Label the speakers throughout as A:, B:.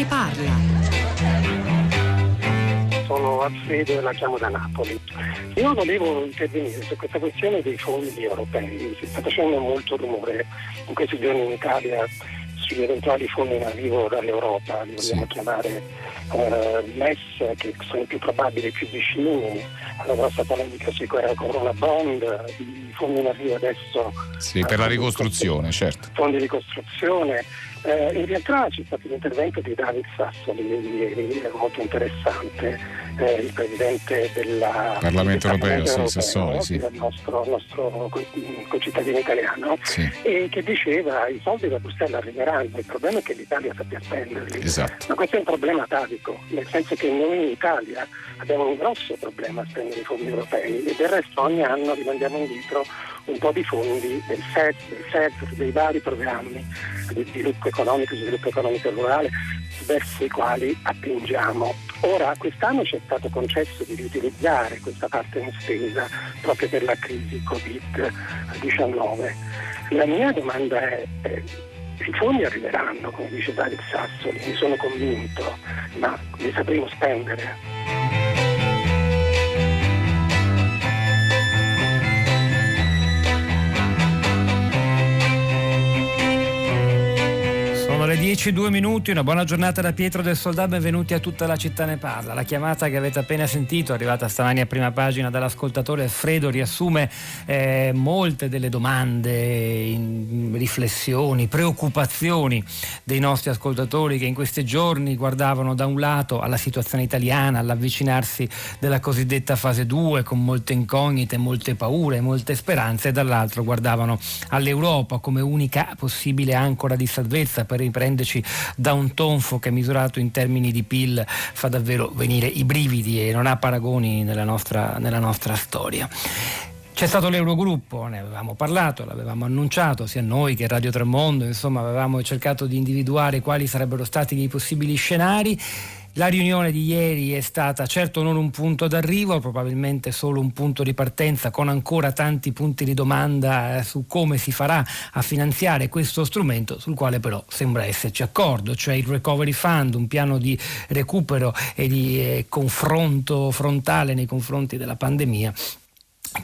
A: ne parla?
B: Sono Alfredo e la chiamo da Napoli. Io volevo intervenire su questa questione dei fondi europei. Si sta facendo molto rumore in questi giorni in Italia sugli eventuali fondi in arrivo dall'Europa, li vogliamo sì. chiamare eh, MES, che sono i più probabili e più vicini alla nostra polemica sui Corona Bond, i fondi in arrivo adesso.
C: Sì, per la ricostruzione, certo.
B: Fondi di ricostruzione. Eh, in realtà c'è stato l'intervento di David Sassoli ieri, molto interessante, eh, il presidente del
C: Parlamento europeo, sì, Sassoli, sì.
B: il nostro, nostro concittadino italiano, sì. e che diceva i soldi da Bruxelles arriveranno, il problema è che l'Italia sappia spenderli.
C: Esatto.
B: Ma questo è un problema atavico, nel senso che noi in Italia abbiamo un grosso problema a spendere i fondi europei e del resto ogni anno rimandiamo indietro un po' di fondi del FED, del FED, dei vari programmi di sviluppo economico, sviluppo economico rurale verso i quali attingiamo. Ora, quest'anno ci è stato concesso di riutilizzare questa parte non spesa proprio per la crisi Covid-19. La mia domanda è, eh, i fondi arriveranno, come dice David Sassoli, ne sono convinto, ma li sapremo spendere?
D: Le 10 2 minuti, una buona giornata da Pietro del Soldato, benvenuti a tutta la città ne parla. La chiamata che avete appena sentito, arrivata stamani a prima pagina dall'ascoltatore Alfredo, riassume eh, molte delle domande, riflessioni, preoccupazioni dei nostri ascoltatori che in questi giorni guardavano da un lato alla situazione italiana, all'avvicinarsi della cosiddetta fase 2 con molte incognite, molte paure, molte speranze e dall'altro guardavano all'Europa come unica possibile ancora di salvezza per riprendere prenderci da un tonfo che misurato in termini di PIL fa davvero venire i brividi e non ha paragoni nella nostra, nella nostra storia. C'è stato l'Eurogruppo, ne avevamo parlato, l'avevamo annunciato sia noi che Radio Tremondo, insomma avevamo cercato di individuare quali sarebbero stati i possibili scenari. La riunione di ieri è stata certo non un punto d'arrivo, probabilmente solo un punto di partenza con ancora tanti punti di domanda eh, su come si farà a finanziare questo strumento sul quale però sembra esserci accordo, cioè il Recovery Fund, un piano di recupero e di eh, confronto frontale nei confronti della pandemia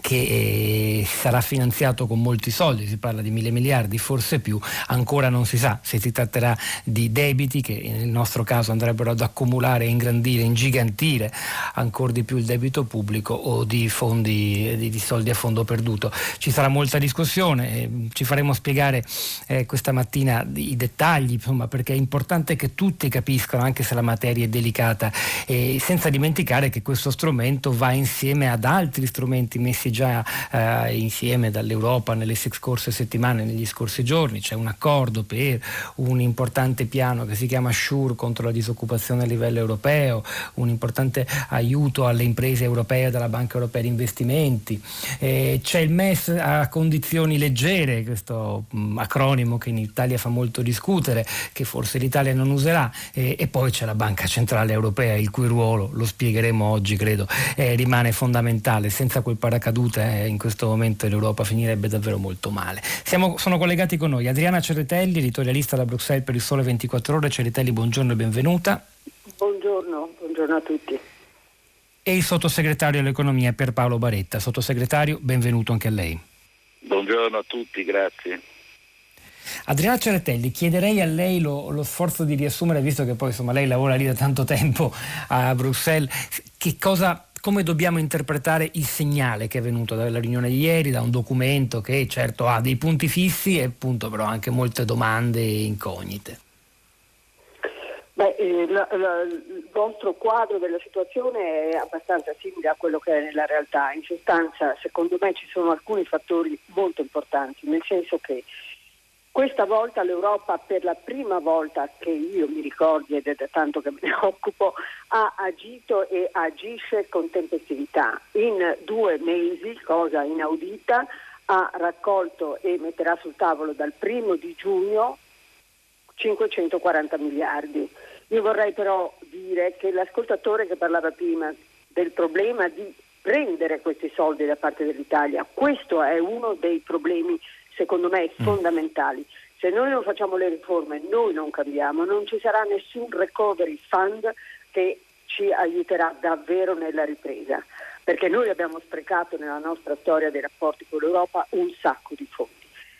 D: che eh, sarà finanziato con molti soldi, si parla di mille miliardi, forse più, ancora non si sa se si tratterà di debiti che nel nostro caso andrebbero ad accumulare, ingrandire, ingigantire ancora di più il debito pubblico o di, fondi, di, di soldi a fondo perduto. Ci sarà molta discussione, eh, ci faremo spiegare eh, questa mattina i dettagli, insomma, perché è importante che tutti capiscano, anche se la materia è delicata, senza dimenticare che questo strumento va insieme ad altri strumenti messi messi già eh, insieme dall'Europa nelle scorse settimane, negli scorsi giorni, c'è un accordo per un importante piano che si chiama SURE contro la disoccupazione a livello europeo, un importante aiuto alle imprese europee dalla Banca Europea di Investimenti, eh, c'è il MES a condizioni leggere, questo mh, mm, acronimo che in Italia fa molto discutere, che forse l'Italia non userà, eh, e poi c'è la Banca Centrale Europea, il cui ruolo, lo spiegheremo oggi credo, eh, rimane fondamentale, senza quel paracadute accadute eh, in questo momento l'Europa finirebbe davvero molto male. Siamo, sono collegati con noi Adriana Ceretelli, editorialista da Bruxelles per il Sole 24 Ore. Ceretelli, buongiorno e benvenuta.
E: Buongiorno, buongiorno a tutti.
D: E il sottosegretario all'economia Pierpaolo Baretta. Sottosegretario, benvenuto anche a lei.
F: Buongiorno a tutti, grazie.
D: Adriana Ceretelli, chiederei a lei lo, lo, sforzo di riassumere, visto che poi insomma, lei lavora lì da tanto tempo a Bruxelles, che cosa come dobbiamo interpretare il segnale che è venuto dalla riunione di ieri, da un documento che certo ha dei punti fissi e appunto però anche molte domande e incognite?
E: Beh, eh, la, la, il vostro quadro della situazione è abbastanza simile a quello che è nella realtà. In sostanza, secondo me, ci sono alcuni fattori molto importanti, nel senso che questa volta l'Europa, per la prima volta che io mi ricordi ed è da tanto che me ne occupo, ha agito e agisce con tempestività. In due mesi, cosa inaudita, ha raccolto e metterà sul tavolo dal primo di giugno 540 miliardi. Io vorrei però dire che l'ascoltatore che parlava prima del problema di prendere questi soldi da parte dell'Italia, questo è uno dei problemi secondo me mm. fondamentali. Se noi non facciamo le riforme, noi non cambiamo, non ci sarà nessun recovery fund che ci aiuterà davvero nella ripresa, perché noi abbiamo sprecato nella nostra storia dei rapporti con l'Europa un sacco di fondi.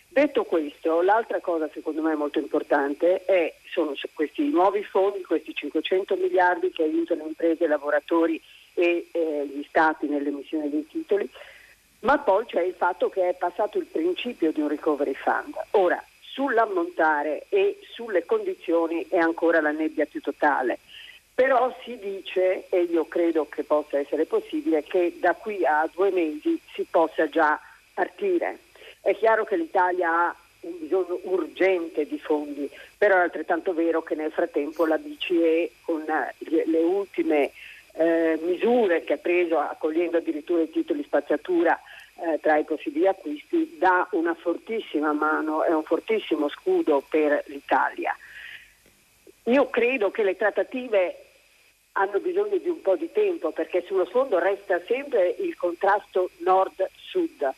E: Detto questo, l'altra cosa secondo me molto importante è, sono questi nuovi fondi, questi 500 miliardi che aiutano imprese, lavoratori e eh, gli stati nell'emissione dei titoli, ma poi c'è il fatto che è passato il principio di un recovery fund. Ora, sull'ammontare e sulle condizioni è ancora la nebbia più totale. Però si dice, e io credo che possa essere possibile, che da qui a due mesi si possa già partire. È chiaro che l'Italia ha un bisogno urgente di fondi, però è altrettanto vero che nel frattempo la BCE con le ultime eh, misure che ha preso accogliendo addirittura i titoli spazzatura eh, tra i possibili acquisti dà una fortissima mano e un fortissimo scudo per l'Italia. Io credo che le trattative hanno bisogno di un po' di tempo perché sullo sfondo resta sempre il contrasto nord-sud.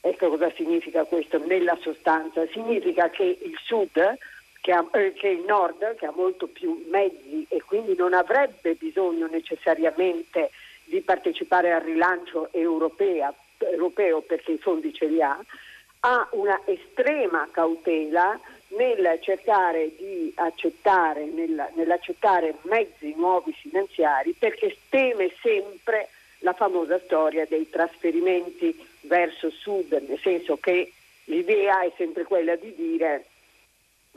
E: Ecco cosa significa questo nella sostanza. Significa che il sud, che, ha, eh, che il nord, che ha molto più mezzi e quindi non avrebbe bisogno necessariamente di partecipare al rilancio europea, europeo perché i fondi ce li ha, ha una estrema cautela nel cercare di accettare, nel, nell'accettare mezzi nuovi finanziari perché teme sempre la famosa storia dei trasferimenti verso sud, nel senso che l'idea è sempre quella di dire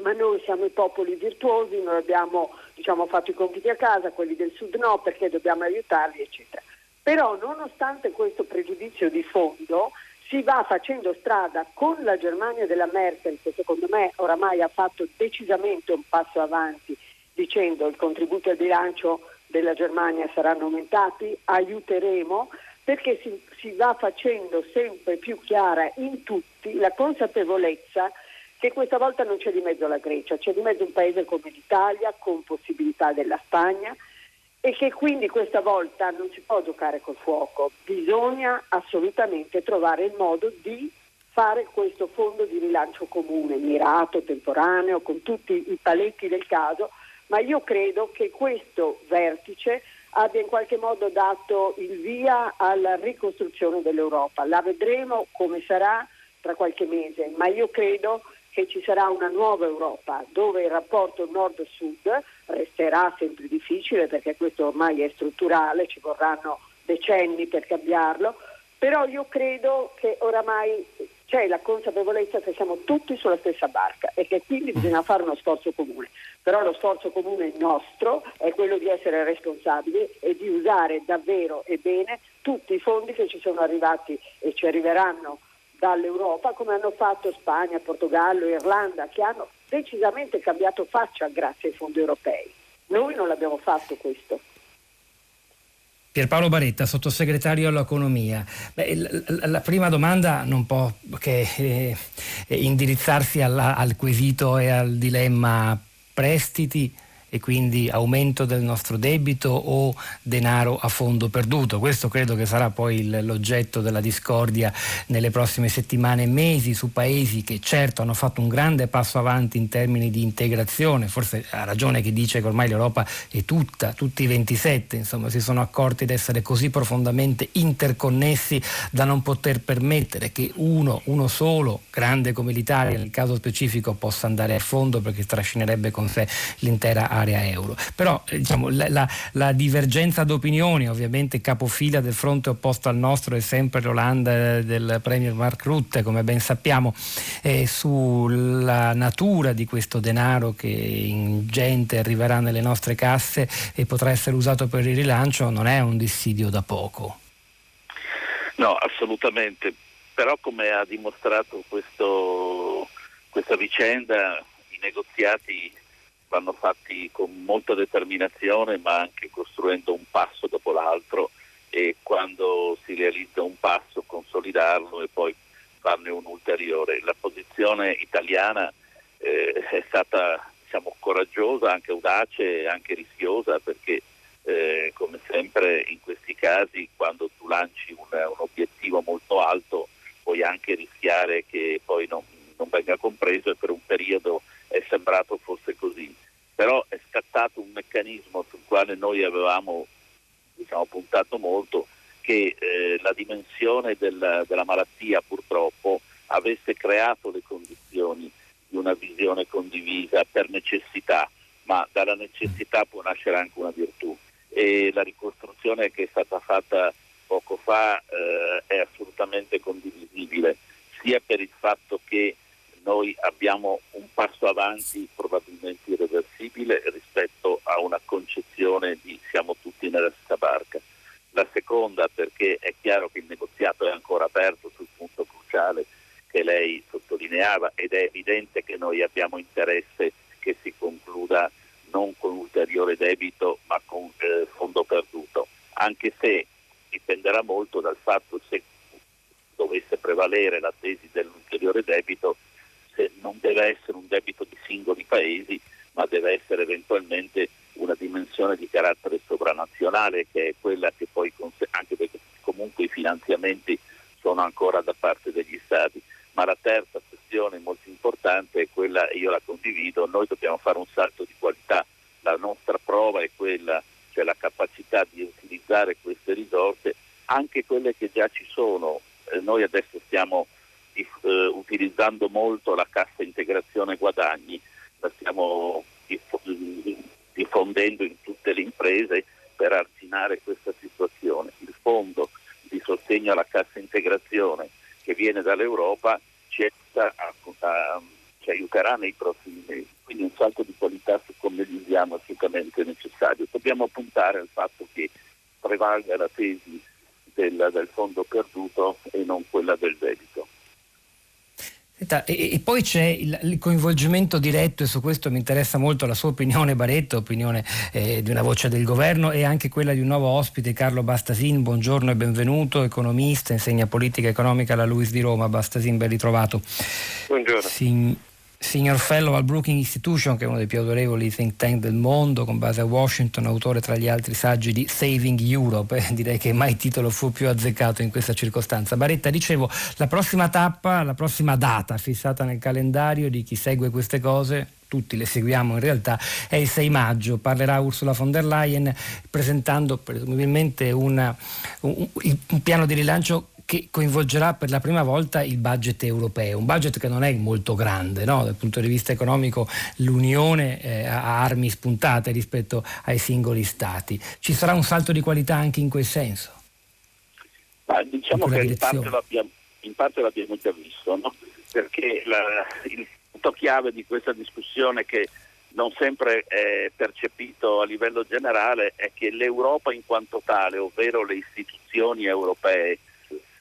E: ma noi siamo i popoli virtuosi, noi abbiamo diciamo, fatto i compiti a casa, quelli del sud no, perché dobbiamo aiutarli, eccetera. Però nonostante questo pregiudizio di fondo, si va facendo strada con la Germania della Merkel, che secondo me oramai ha fatto decisamente un passo avanti, dicendo il contributo al bilancio della Germania saranno aumentati, aiuteremo, perché si, si va facendo sempre più chiara in tutti la consapevolezza che questa volta non c'è di mezzo la Grecia, c'è di mezzo un paese come l'Italia, con possibilità della Spagna, e che quindi questa volta non si può giocare col fuoco, bisogna assolutamente trovare il modo di fare questo fondo di rilancio comune, mirato, temporaneo, con tutti i paletti del caso, ma io credo che questo vertice abbia in qualche modo dato il via alla ricostruzione dell'Europa. La vedremo come sarà tra qualche mese, ma io credo che ci sarà una nuova Europa dove il rapporto nord-sud resterà sempre difficile perché questo ormai è strutturale, ci vorranno decenni per cambiarlo, però io credo che oramai c'è la consapevolezza che siamo tutti sulla stessa barca e che quindi bisogna fare uno sforzo comune. Però lo sforzo comune nostro è quello di essere responsabili e di usare davvero e bene tutti i fondi che ci sono arrivati e ci arriveranno dall'Europa come hanno fatto Spagna, Portogallo, Irlanda, che hanno decisamente cambiato faccia grazie ai fondi europei. Noi non l'abbiamo fatto questo.
D: Pierpaolo Baretta, sottosegretario all'economia. Beh, la, la, prima domanda non può che eh, indirizzarsi alla, al quesito e al dilemma prestiti e quindi aumento del nostro debito o denaro a fondo perduto. Questo credo che sarà poi l'oggetto della discordia nelle prossime settimane e mesi su paesi che certo hanno fatto un grande passo avanti in termini di integrazione, forse ha ragione chi dice che ormai l'Europa è tutta, tutti i 27, insomma si sono accorti di essere così profondamente interconnessi da non poter permettere che uno, uno solo, grande come l'Italia nel caso specifico, possa andare a fondo perché trascinerebbe con sé l'intera area area euro. Però eh, diciamo, la, la, la, divergenza d'opinioni, ovviamente capofila del fronte opposto al nostro è sempre l'Olanda eh, del Premier Mark Rutte, come ben sappiamo, eh, sulla natura di questo denaro che ingente arriverà nelle nostre casse e potrà essere usato per il rilancio non è un dissidio da poco.
F: No, assolutamente. Però come ha dimostrato questo, questa vicenda, i negoziati vanno fatti con molta determinazione ma anche costruendo un passo dopo l'altro e quando si realizza un passo consolidarlo e poi farne un ulteriore. La posizione italiana eh, è stata diciamo, coraggiosa, anche audace, anche rischiosa perché eh, come sempre in questi casi quando tu lanci un, un, obiettivo molto alto puoi anche rischiare che poi non, non venga compreso e per un periodo avevamo diciamo, puntato molto che eh, la dimensione del, della malattia purtroppo avesse creato le condizioni di una visione condivisa per necessità, ma dalla necessità può nascere anche una virtù. E la ricostruzione che è stata fatta poco fa eh, è assolutamente condivisibile, sia per il fatto che noi abbiamo un passo avanti probabilmente irreversibile rispetto a una concezione di siamo tutti nella stessa barca. La seconda perché è chiaro che il negoziato è ancora aperto sul punto cruciale che lei sottolineava ed è evidente che noi abbiamo interesse che si concluda non con ulteriore debito ma con eh, fondo perduto, anche se dipenderà molto dal fatto se dovesse prevalere la tesi dell'ulteriore debito se non deve essere un debito di singoli paesi, ma deve essere eventualmente una dimensione di carattere sovranazionale che è quella che poi, anche perché comunque i finanziamenti sono ancora da parte degli Stati. Ma la terza questione molto importante è quella, e io la condivido, noi dobbiamo fare un salto di qualità. La nostra prova è quella, cioè la capacità di utilizzare queste risorse, anche quelle che già ci sono. Eh, noi adesso stiamo eh, utilizzando molto la cassa integrazione guadagni, la stiamo diffondendo in tutte le imprese per arginare questa situazione. Il fondo di sostegno alla cassa integrazione che viene dall'Europa ci, a, a, ci aiuterà nei prossimi mesi, quindi un salto di qualità su come li usiamo è assolutamente necessario. Dobbiamo puntare al fatto che prevalga la tesi del, del fondo perduto e non quella del debito.
D: E, e, poi c'è il, il, coinvolgimento diretto, e su questo mi interessa molto la sua opinione, Baretto, opinione eh, di una voce del governo e anche quella di un nuovo ospite, Carlo Bastasin. Buongiorno e benvenuto, economista, insegna politica economica alla Luis di Roma. Bastasin, ben ritrovato.
G: Buongiorno.
D: Sin, Senior Fellow al Brookings Institution, che è uno dei più autorevoli think tank del mondo, con base a Washington, autore tra gli altri saggi di Saving Europe, direi che mai titolo fu più azzeccato in questa circostanza. Baretta, dicevo, la prossima tappa, la prossima data fissata nel calendario di chi segue queste cose, tutti le seguiamo in realtà, è il 6 maggio. Parlerà Ursula von der Leyen presentando presumibilmente una, un, un, piano di rilancio che coinvolgerà per la prima volta il budget europeo, un budget che non è molto grande no? dal punto di vista economico, l'Unione eh, ha armi spuntate rispetto ai singoli Stati. Ci sarà un salto di qualità anche in quel senso?
F: Ma diciamo in che in parte, in parte, l'abbiamo, già visto, no? perché la, il punto chiave di questa discussione che non sempre è percepito a livello generale è che l'Europa in quanto tale, ovvero le istituzioni europee,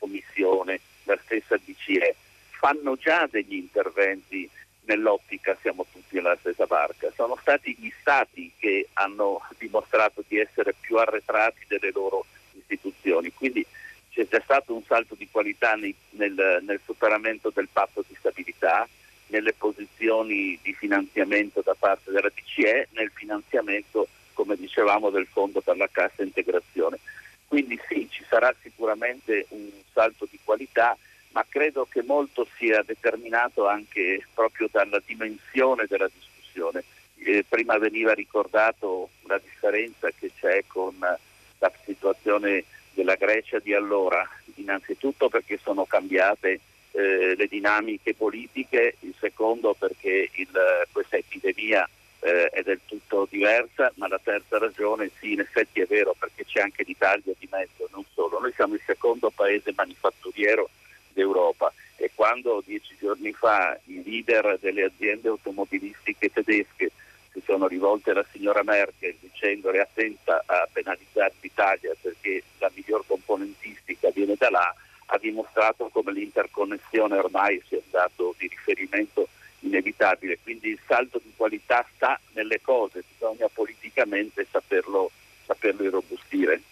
F: Commissione, la stessa DCE, fanno già degli interventi nell'ottica siamo tutti nella stessa barca. Sono stati gli Stati che hanno dimostrato di essere più arretrati delle loro istituzioni, quindi c'è già stato un salto di qualità nel, nel superamento del patto di stabilità, nelle posizioni di finanziamento da parte della DCE, nel finanziamento, come dicevamo, del Fondo per la Cassa Integrazione. Quindi sì, ci sarà sicuramente un salto di qualità, ma credo che molto sia determinato anche proprio dalla dimensione della discussione. Eh, prima veniva ricordato la differenza che c'è con la situazione della Grecia di allora, innanzitutto perché sono cambiate eh, le dinamiche politiche, il secondo perché il, questa epidemia eh, è del tutto diversa, ma la terza ragione sì, in effetti è vero perché c'è anche l'Italia di mezzo, non. Noi siamo il secondo paese manifatturiero d'Europa e quando dieci giorni fa i leader delle aziende automobilistiche tedesche si sono rivolte alla signora Merkel dicendole attenta a penalizzare l'Italia perché la miglior componentistica viene da là, ha dimostrato come l'interconnessione ormai sia stato di riferimento inevitabile, quindi il salto di qualità sta nelle cose, bisogna politicamente saperlo, saperlo irrobustire.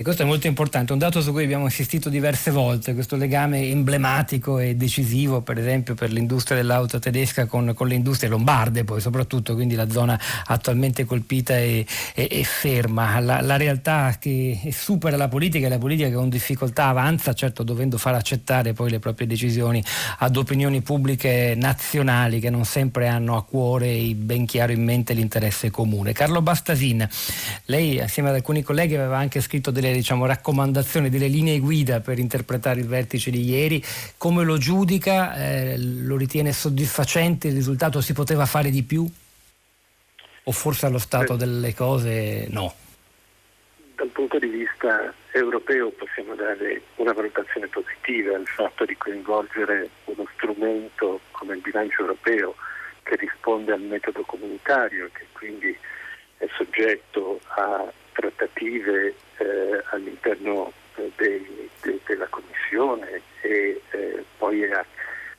D: E questo è molto importante, un dato su cui abbiamo insistito diverse volte, questo legame emblematico e decisivo per esempio per l'industria dell'auto tedesca con, con le industrie lombarde poi soprattutto, quindi la zona attualmente colpita e, e, e ferma. La, la, realtà che supera la politica e la politica che con difficoltà avanza, certo dovendo far accettare poi le proprie decisioni ad opinioni pubbliche nazionali che non sempre hanno a cuore ben chiaro in mente l'interesse comune. Carlo Bastasin, lei assieme ad alcuni colleghi aveva anche scritto delle diciamo, raccomandazioni, delle linee guida per interpretare il vertice di ieri, come lo giudica, eh, lo ritiene soddisfacente, il risultato si poteva fare di più? O forse allo stato delle cose no?
G: Dal punto di vista europeo possiamo dare una valutazione positiva al fatto di coinvolgere uno strumento come il bilancio europeo che risponde al metodo comunitario, che quindi è soggetto a trattative eh, all'interno eh, dei, de, della Commissione e eh, poi è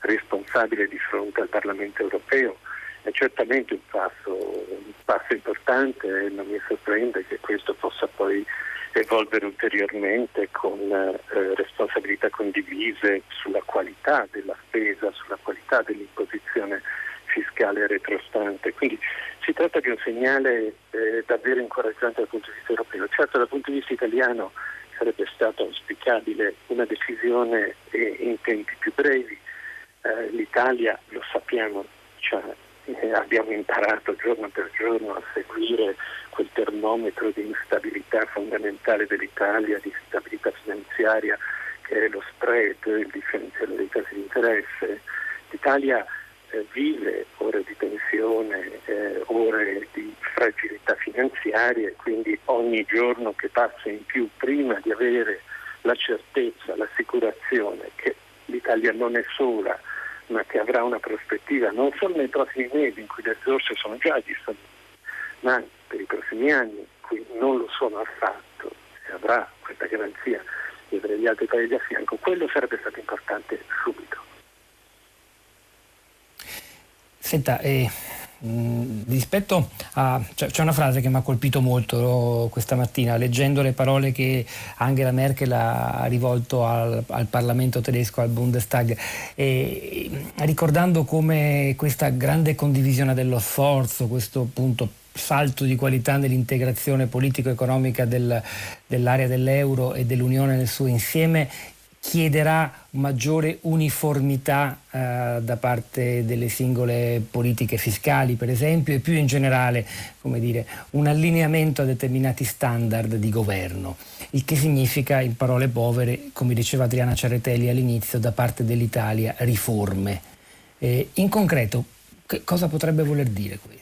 G: responsabile di fronte al Parlamento europeo. È certamente un passo, un passo importante e non mi sorprende che questo possa poi evolvere ulteriormente con eh, responsabilità condivise sulla qualità della spesa, sulla qualità dell'imposizione fiscale retrostante. Quindi si tratta di un segnale eh, davvero incoraggiante dal punto di vista europeo. Certo dal punto di vista italiano sarebbe stato auspicabile una decisione eh, in tempi più brevi. Eh, L'Italia, lo sappiamo, cioè, abbiamo imparato giorno per giorno a seguire quel termometro di instabilità fondamentale dell'Italia, di stabilità finanziaria che è lo spread, il differenziale dei tassi di interesse. L'Italia vive ore di tensione, eh, ore di fragilità finanziaria e quindi ogni giorno che passa in più prima di avere la certezza, l'assicurazione che l'Italia non è sola ma che avrà una prospettiva non solo nei prossimi mesi in cui le risorse sono già disponibili, ma per i prossimi anni in cui non lo sono affatto, se avrà questa garanzia di avere gli altri paesi a fianco, quello sarebbe stato importante subito.
D: Senta, eh, rispetto a... Cioè, c'è una frase che mi ha colpito molto questa mattina, leggendo le parole che Angela Merkel ha rivolto al, al Parlamento tedesco, al Bundestag, e, ricordando come questa grande condivisione dello sforzo, questo appunto salto di qualità nell'integrazione politico-economica del, dell'area dell'euro e dell'Unione nel suo insieme chiederà maggiore uniformità eh, da parte delle singole politiche fiscali, per esempio, e più in generale, come dire, un allineamento a determinati standard di governo, il che significa, in parole povere, come diceva Adriana Ciaretelli all'inizio, da parte dell'Italia riforme. Eh, in concreto, cosa potrebbe voler dire questo?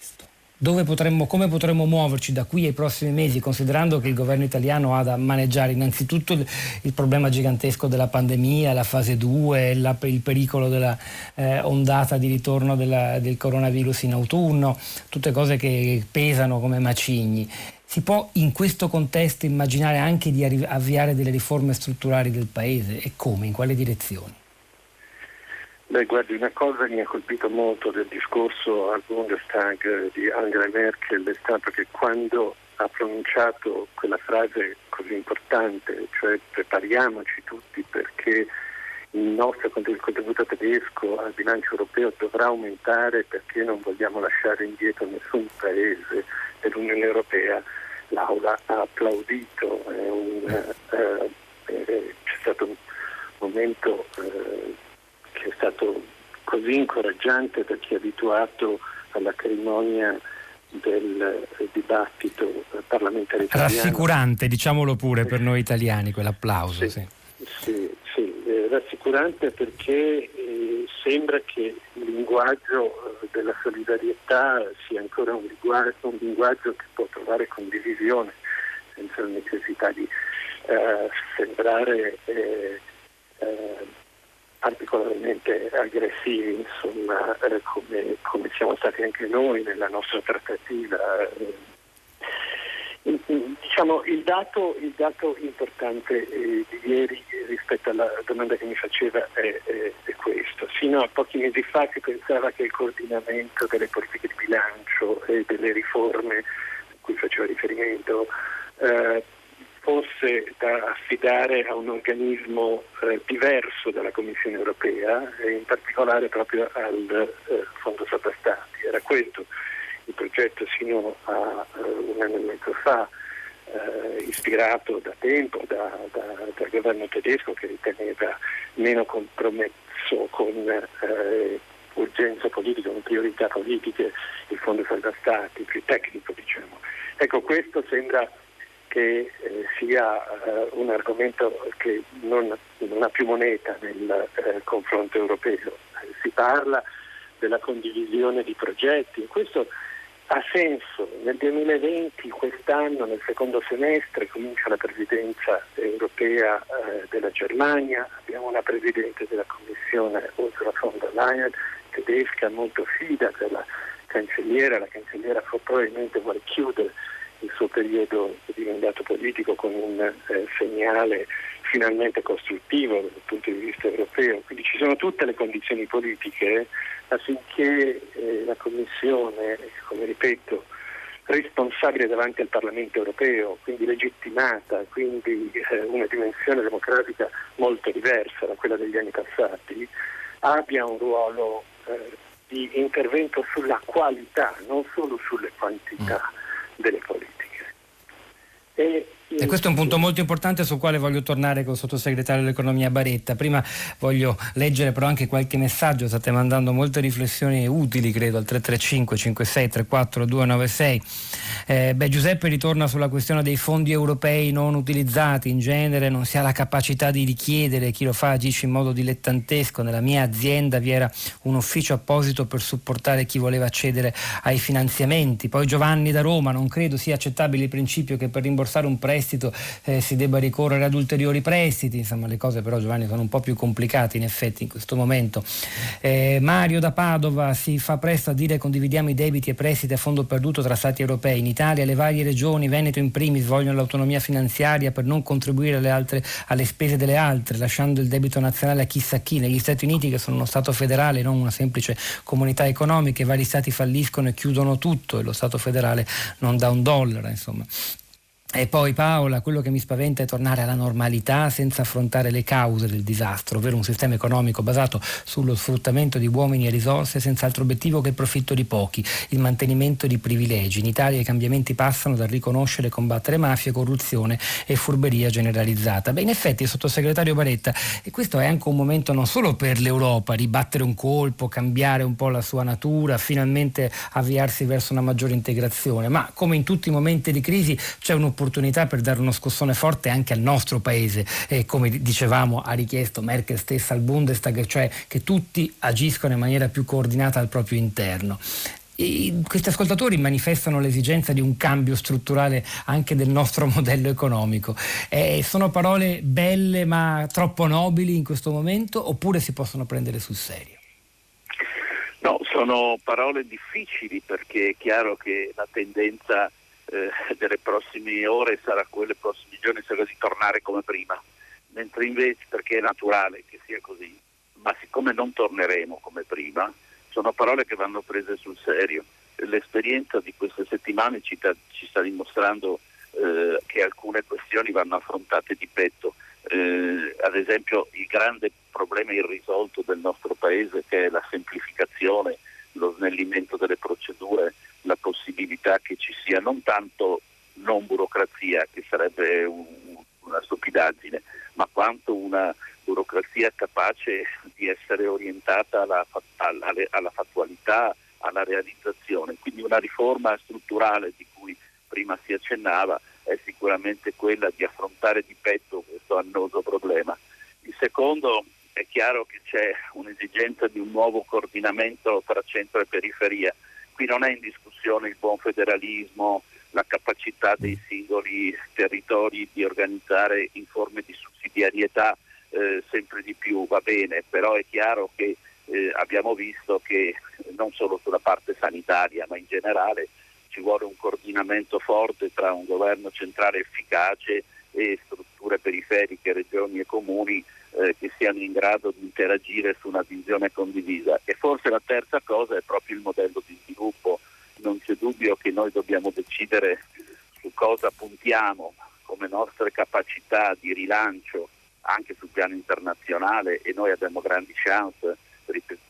D: Potremmo, come potremmo muoverci da qui ai prossimi mesi, considerando che il governo italiano ha da maneggiare innanzitutto il, il problema gigantesco della pandemia, la fase 2, la, il pericolo della eh, ondata di ritorno della, del coronavirus in autunno, tutte cose che pesano come macigni. Si può in questo contesto immaginare anche di avviare delle riforme strutturali del Paese e come, in quale direzioni?
G: Beh, guardi, una cosa che mi ha colpito molto del discorso al Bundestag di Angela Merkel è stato che quando ha pronunciato quella frase così importante, cioè prepariamoci tutti perché il nostro contributo tedesco al bilancio europeo dovrà aumentare perché non vogliamo lasciare indietro nessun paese dell'Unione Europea, l'Aula ha applaudito, un, eh, eh, c'è stato un momento eh, che è stato così incoraggiante per chi è abituato all'acrimonia del dibattito parlamentare italiano.
D: Rassicurante, diciamolo pure per noi italiani, quell'applauso.
G: Sì, sì. sì, sì rassicurante perché eh, sembra che il linguaggio eh, della solidarietà sia ancora un linguaggio, un linguaggio che può trovare condivisione senza la necessità di eh, sembrare eh, eh particolarmente aggressivi, insomma, eh, come, come, siamo stati anche noi nella nostra trattativa. Eh, diciamo, il, dato, il, dato, importante eh, di ieri rispetto alla domanda che mi faceva è, è, è, questo. Fino a pochi mesi fa si pensava che il coordinamento delle politiche di bilancio e delle riforme a cui faceva riferimento eh, fosse da affidare a un organismo eh, diverso dalla Commissione europea e in particolare proprio al eh, Fondo Sottostati. Era questo il progetto sino a uh, un anno e mezzo fa, uh, ispirato da tempo da, da, dal governo tedesco che riteneva meno compromesso con uh, urgenza politica, con priorità politiche il Fondo Salva più tecnico diciamo. Ecco, questo sembra che eh, sia eh, un argomento che non, non, ha più moneta nel eh, confronto europeo. si parla della condivisione di progetti questo ha senso. Nel 2020, quest'anno, nel secondo semestre, comincia la presidenza europea eh, della Germania, abbiamo una presidente della Commissione, Ursula von der Leyen, tedesca molto fida della cancelliera, la cancelliera probabilmente vuole chiudere il suo periodo di mandato politico con un eh, segnale finalmente costruttivo dal punto di vista europeo. Quindi ci sono tutte le condizioni politiche affinché eh, la Commissione, come ripeto, responsabile davanti al Parlamento europeo, quindi legittimata, quindi eh, una dimensione democratica molto diversa da quella degli anni passati, abbia un ruolo eh, di intervento sulla qualità, non solo sulle quantità mm. Delle politiche.
D: E e questo è un punto molto importante sul quale voglio tornare con il sottosegretario dell'economia Baretta. Prima voglio leggere però anche qualche messaggio, state mandando molte riflessioni utili credo al 335 56 34 296. Eh, beh, Giuseppe ritorna sulla questione dei fondi europei non utilizzati, in genere non si ha la capacità di richiedere, chi lo fa agisce in modo dilettantesco. Nella mia azienda vi era un ufficio apposito per supportare chi voleva accedere ai finanziamenti. Poi Giovanni da Roma, non credo sia accettabile il principio che per rimborsare un prestito prestito eh, si debba ricorrere ad ulteriori prestiti, insomma le cose però Giovanni sono un po' più complicate in effetti in questo momento. Eh, Mario da Padova si fa presto a dire condividiamo i debiti e prestiti a fondo perduto tra Stati europei. In Italia le varie regioni, Veneto in primis, vogliono l'autonomia finanziaria per non contribuire alle, altre, alle spese delle altre, lasciando il debito nazionale a chissà chi. Negli Stati Uniti, che sono uno Stato federale, non una semplice comunità economica, i vari Stati falliscono e chiudono tutto e lo Stato federale non dà un dollaro. Insomma. E poi Paola, quello che mi spaventa è tornare alla normalità senza affrontare le cause del disastro, ovvero un sistema economico basato sullo sfruttamento di uomini e risorse senza altro obiettivo che il profitto di pochi, il mantenimento di privilegi. In Italia i cambiamenti passano dal riconoscere e combattere mafia, corruzione e furberia generalizzata. Beh, in effetti, sottosegretario Baretta, questo è anche un momento non solo per l'Europa, ribattere un colpo, cambiare un po' la sua natura, finalmente avviarsi verso una maggiore integrazione, ma come in tutti i momenti di crisi c'è un'opportunità un'opportunità per dare uno scossone forte anche al nostro paese e come dicevamo ha richiesto Merkel stessa al Bundestag, cioè che tutti agiscono in maniera più coordinata al proprio interno. E questi ascoltatori manifestano l'esigenza di un cambio strutturale anche del nostro modello economico. Eh, sono parole belle ma troppo nobili in questo momento oppure si possono prendere sul serio?
F: No, sono parole difficili perché è chiaro che la tendenza eh, delle prossime ore sarà quello, dei prossimi giorni sarà di tornare come prima, mentre invece perché è naturale che sia così, ma siccome non torneremo come prima, sono parole che vanno prese sul serio. L'esperienza di queste settimane ci, ci sta dimostrando eh, che alcune questioni vanno affrontate di petto. Eh, ad esempio il grande problema irrisolto del nostro Paese che è la semplificazione, lo snellimento delle procedure, la possibilità che ci sia non tanto non burocrazia, che sarebbe un, una stupidaggine, ma quanto una burocrazia capace di essere orientata alla, alla, alla fattualità, alla realizzazione. Quindi una riforma strutturale di cui prima si accennava è sicuramente quella di affrontare di petto questo annoso problema. Il secondo è chiaro che c'è un'esigenza di un nuovo coordinamento tra centro e periferia qui non è in discussione il buon federalismo, la capacità dei singoli territori di organizzare in forme di sussidiarietà eh, sempre di più, va bene, però è chiaro che eh, abbiamo visto che non solo sulla parte sanitaria ma in generale ci vuole un coordinamento forte tra un governo centrale efficace e strutture periferiche, regioni e comuni eh, che siano in grado di interagire su una visione condivisa. E forse la terza cosa è proprio il modello di sviluppo. Non c'è dubbio che noi dobbiamo decidere su cosa puntiamo come nostre capacità di rilancio anche sul piano internazionale e noi abbiamo grandi chance.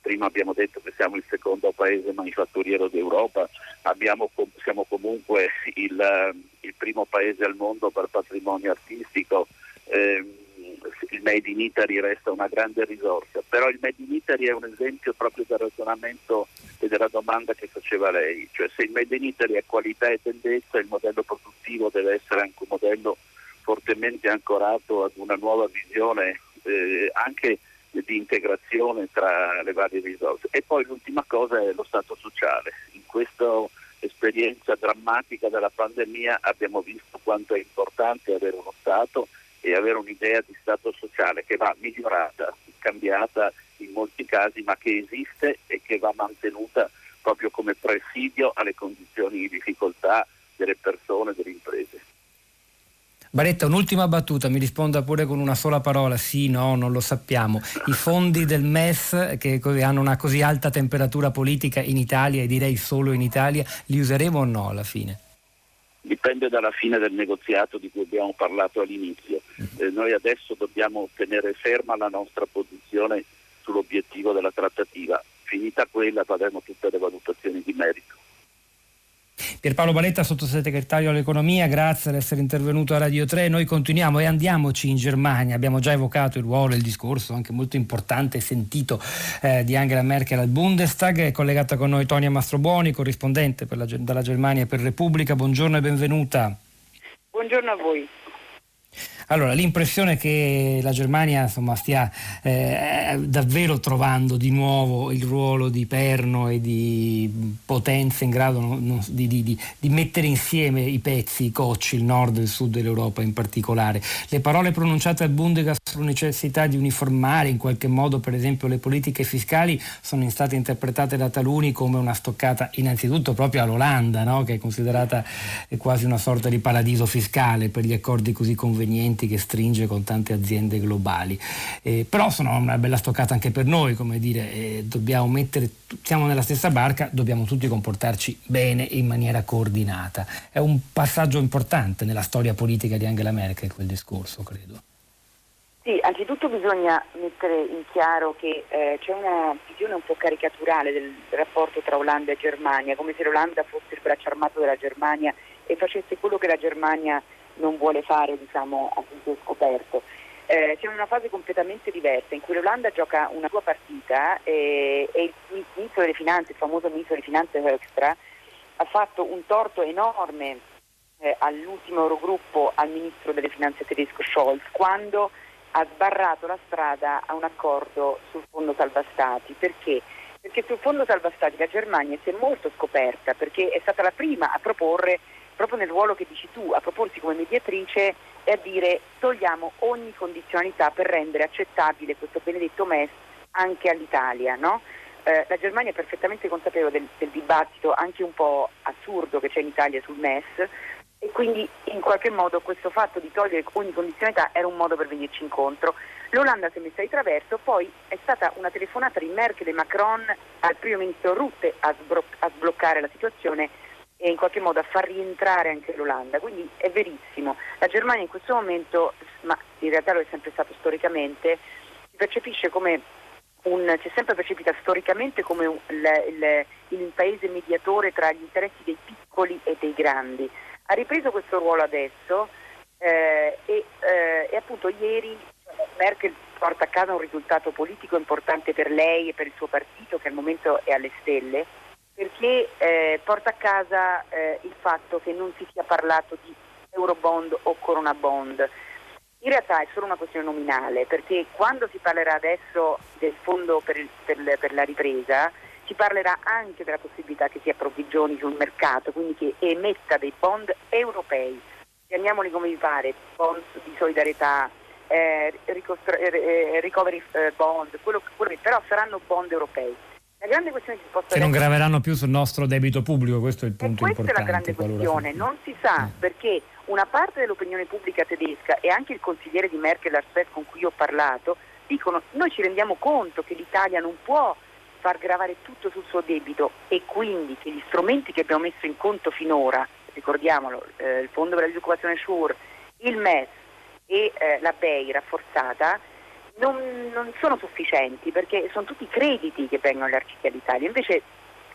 F: Prima abbiamo detto che siamo il secondo paese manifatturiero d'Europa, abbiamo, siamo comunque il, il, primo paese al mondo per patrimonio artistico. Eh, il Made in Italy resta una grande risorsa, però il Made in Italy è un esempio proprio del ragionamento e della domanda che faceva lei, cioè se il Made in Italy è qualità e tendenza, il modello produttivo deve essere anche un modello fortemente ancorato ad una nuova visione eh, anche di integrazione tra le varie risorse. E poi l'ultima cosa è lo Stato sociale. In questa esperienza drammatica della pandemia abbiamo visto quanto è importante avere uno Stato e avere un'idea di Stato sociale che va migliorata, cambiata in molti casi, ma che esiste e che va mantenuta proprio come presidio alle condizioni di difficoltà delle persone, delle imprese.
D: Baretta, un'ultima battuta, mi risponda pure con una sola parola, sì, no, non lo sappiamo. I fondi del MES che hanno una così alta temperatura politica in Italia e direi solo in Italia, li useremo o no alla fine?
F: Dipende dalla fine del negoziato di cui abbiamo parlato all'inizio. Eh, noi adesso dobbiamo tenere ferma la nostra posizione sull'obiettivo della trattativa. Finita quella faremo tutte le valutazioni di merito.
D: Pierpaolo Baletta, sottosegretario all'economia, grazie per essere intervenuto a Radio 3. Noi continuiamo e andiamoci in Germania. Abbiamo già evocato il ruolo e il discorso anche molto importante e sentito eh, di Angela Merkel al Bundestag. È collegata con noi Tonia Mastrobuoni, corrispondente la, dalla Germania per Repubblica. Buongiorno e benvenuta.
H: Buongiorno a voi.
D: Allora, l'impressione che la Germania insomma, stia eh, davvero trovando di nuovo il ruolo di perno e di potenza in grado no, no, di, di, di, di, mettere insieme i pezzi, i cocci, il nord e il sud dell'Europa in particolare. Le parole pronunciate al Bundesrat sulla necessità di uniformare in qualche modo, per esempio, le politiche fiscali sono state interpretate da taluni come una stoccata innanzitutto proprio all'Olanda, no? che è considerata quasi una sorta di paradiso fiscale per gli accordi così convenienti clienti che stringe con tante aziende globali. Eh, però sono una bella stoccata anche per noi, come dire, eh, dobbiamo mettere, siamo nella stessa barca, dobbiamo tutti comportarci bene e in maniera coordinata. È un passaggio importante nella storia politica di Angela Merkel quel discorso, credo.
H: Sì, anzitutto bisogna mettere in chiaro che eh, c'è una visione un po' caricaturale del rapporto tra Olanda e Germania, come se l'Olanda fosse il braccio armato della Germania e facesse quello che la Germania non vuole fare diciamo, a tutto scoperto. Eh, siamo in una fase completamente diversa in cui l'Olanda gioca una sua partita eh, e il ministro delle finanze, il famoso ministro delle finanze Höxtra, ha fatto un torto enorme eh, all'ultimo Eurogruppo al ministro delle finanze tedesco Scholz quando ha sbarrato la strada a un accordo sul fondo salva stati. Perché? Perché sul fondo salva stati la Germania si è molto scoperta perché è stata la prima a proporre proprio nel ruolo che dici tu, a proporsi come mediatrice e a dire togliamo ogni condizionalità per rendere accettabile questo benedetto MES anche all'Italia. No? Eh, la Germania è perfettamente consapevole del, del, dibattito anche un po' assurdo che c'è in Italia sul MES e quindi in qualche modo questo fatto di togliere ogni condizionalità era un modo per venirci incontro. L'Olanda si è messa di traverso, poi è stata una telefonata di Merkel e Macron al primo ministro Rutte a, sbro- a sbloccare la situazione e in qualche modo a far rientrare anche l'Olanda. Quindi è verissimo. La Germania in questo momento, ma in realtà lo è sempre stato storicamente, si percepisce come un, si è sempre percepita storicamente come un, il, il, il, paese mediatore tra gli interessi dei piccoli e dei grandi. Ha ripreso questo ruolo adesso eh, e, eh, e appunto ieri Merkel porta a casa un risultato politico importante per lei e per il suo partito che al momento è alle stelle perché eh, porta a casa eh, il fatto che non si sia parlato di Eurobond o Corona Bond. In realtà è solo una questione nominale, perché quando si parlerà adesso del fondo per, il, per, per la ripresa, si parlerà anche della possibilità che si approvvigioni sul mercato, quindi che emetta dei bond europei. Chiamiamoli come vi pare, bond di solidarietà, eh, ricostru- eh, eh recovery eh, bond, quello, quello però saranno bond europei.
D: La grande questione che. Che non graveranno più sul nostro debito pubblico, questo è il punto
H: e questa
D: importante.
H: Questa è la grande questione, non si sa mm. perché una parte dell'opinione pubblica tedesca e anche il consigliere di Merkel Arspet con cui ho parlato dicono noi ci rendiamo conto che l'Italia non può far gravare tutto sul suo debito e quindi che gli strumenti che abbiamo messo in conto finora, ricordiamolo, eh, il fondo per la disoccupazione SURE, il MES e eh, la BEI rafforzata non, non, sono sufficienti perché sono tutti crediti che vengono elargiti all'Italia. Invece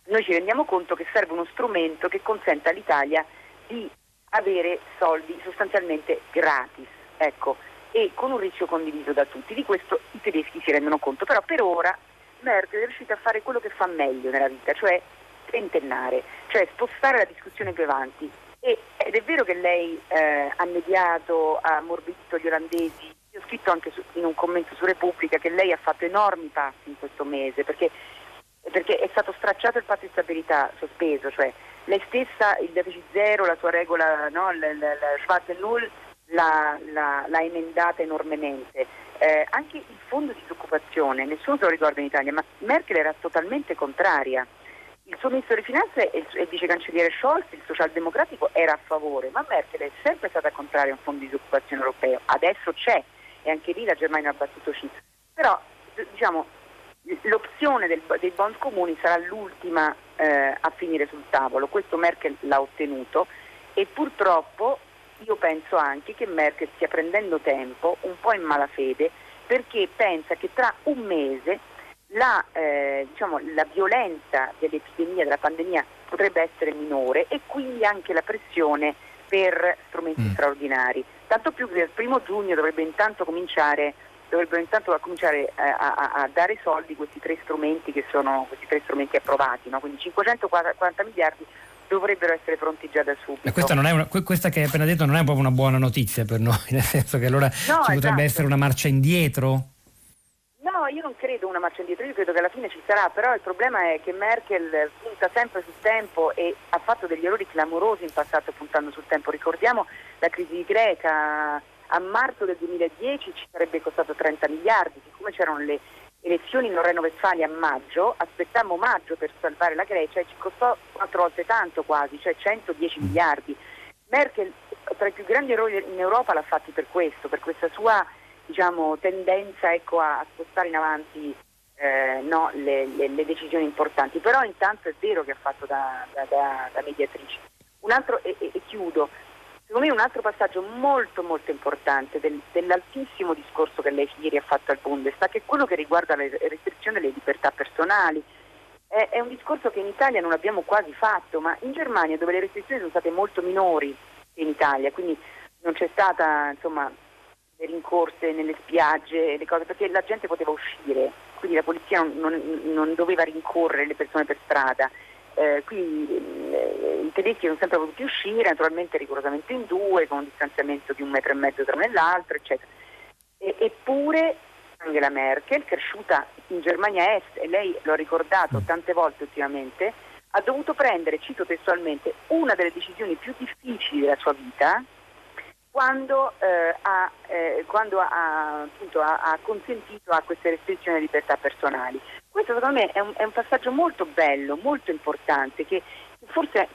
H: noi ci rendiamo conto che serve uno strumento che consenta all'Italia di avere soldi sostanzialmente gratis. Ecco, e con un rischio condiviso da tutti. Di questo i tedeschi si rendono conto, però per ora Merkel è riuscita a fare quello che fa meglio nella vita, cioè tentennare, cioè spostare la discussione più avanti. E, ed è vero che lei eh, ha mediato, ha ammorbidito gli olandesi, io ho scritto anche su, in un commento su Repubblica che lei ha fatto enormi passi in questo mese perché, perché è stato stracciato il patto di stabilità sospeso, cioè lei stessa il deficit zero, la sua regola, no, la, la Schwarz Null l'ha, l'ha, l'ha emendata enormemente. Eh, anche il fondo di disoccupazione, nessuno se lo ricorda in Italia, ma Merkel era totalmente contraria. Il suo ministro delle finanze e il, vice cancelliere Scholz, il socialdemocratico, era a favore, ma Merkel è sempre stata contraria a un fondo di disoccupazione europeo. Adesso c'è e anche lì la Germania ha battuto città. Però diciamo, l'opzione del, dei bond comuni sarà l'ultima eh, a finire sul tavolo. Questo Merkel l'ha ottenuto e purtroppo io penso anche che Merkel stia prendendo tempo, un po' in malafede, perché pensa che tra un mese la, eh, diciamo, la violenza dell'epidemia, della pandemia potrebbe essere minore e quindi anche la pressione per strumenti mm. straordinari. Tanto più che il primo giugno dovrebbe intanto cominciare, dovrebbero intanto cominciare a, eh, a, a, dare soldi questi tre strumenti che sono questi tre strumenti approvati, no? quindi 540 miliardi dovrebbero essere pronti già da subito.
D: Questa, una, questa, che hai appena detto non è proprio una buona notizia per noi, nel senso che allora no, ci esatto. potrebbe essere una marcia indietro?
H: No, io non credo una marcia indietro, io credo che alla fine ci sarà, però il problema è che Merkel punta sempre sul tempo e ha fatto degli errori clamorosi in passato puntando sul tempo. Ricordiamo la crisi di Grecia, a marzo del 2010 ci sarebbe costato 30 miliardi, siccome c'erano le elezioni in Reno-Vestfalia a maggio, aspettammo maggio per salvare la Grecia e ci costò quattro volte tanto quasi, cioè 110 mm. miliardi. Merkel tra i più grandi errori in Europa l'ha fatti per questo, per questa sua diciamo, tendenza ecco, a spostare in avanti eh, no, le, le, le, decisioni importanti. Però intanto è vero che ha fatto da, da, da, da mediatrice. Un altro, e, e, chiudo, Secondo me un altro passaggio molto molto importante del, dell'altissimo discorso che lei ieri ha fatto al Bundestag è quello che riguarda le restrizioni delle libertà personali. È, è un discorso che in Italia non abbiamo quasi fatto, ma in Germania dove le restrizioni sono state molto minori che in Italia, quindi non c'è stata insomma, rincorse nelle spiagge, le cose, perché la gente poteva uscire, quindi la polizia non, non, non doveva rincorrere le persone per strada eh, quindi eh, i tedeschi non sempre potuti uscire, naturalmente rigorosamente in due, con un distanziamento di un metro e mezzo tra uno e l'altro, eccetera. E, eppure Angela Merkel, cresciuta in Germania Est, e lei lo ha ricordato mm. tante volte ultimamente, ha dovuto prendere, cito testualmente, una delle decisioni più difficili della sua vita, quando, eh, ha, eh, quando ha, appunto, ha, ha, consentito a queste restrizioni di libertà personali. Questo secondo me è un, è un passaggio molto bello, molto importante, che forse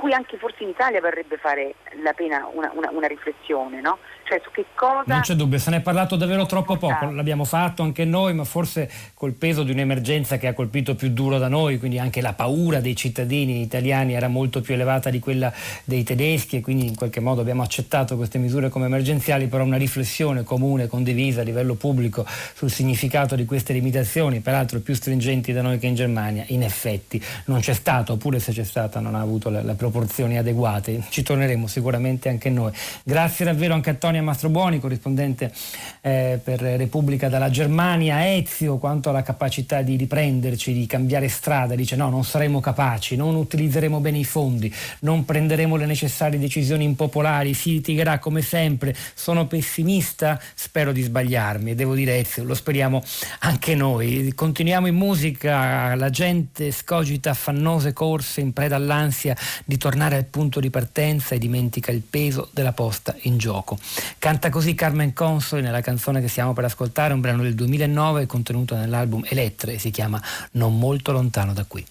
H: cui anche forse in Italia varrebbe fare la pena una, una, una riflessione, no? Cioè su che cosa...
D: Non c'è dubbio, se ne è parlato davvero troppo poco, l'abbiamo fatto anche noi, ma forse col peso di un'emergenza che ha colpito più duro da noi, quindi anche la paura dei cittadini italiani era molto più elevata di quella dei tedeschi e quindi in qualche modo abbiamo accettato queste misure come emergenziali, però una riflessione comune, condivisa a livello pubblico sul significato di queste limitazioni, peraltro più stringenti da noi che in Germania, in effetti non c'è stato, oppure se c'è stata non ha avuto la, la proporzioni adeguate. Ci torneremo sicuramente anche noi. Grazie davvero anche a Tonia Mastrobuoni, corrispondente eh, per Repubblica dalla Germania. Ezio, quanto alla capacità di riprenderci, di cambiare strada, dice no, non saremo capaci, non utilizzeremo bene i fondi, non prenderemo le necessarie decisioni impopolari, si litigherà come sempre. Sono pessimista, spero di sbagliarmi. Devo dire Ezio, lo speriamo anche noi. Continuiamo in musica, la gente scogita affannose corse in preda all'ansia di tornare al punto di partenza e dimentica il peso della posta in gioco. Canta così Carmen Consoli nella canzone che stiamo per ascoltare, un brano del 2009 contenuto nell'album Elettre e si chiama Non molto lontano da qui.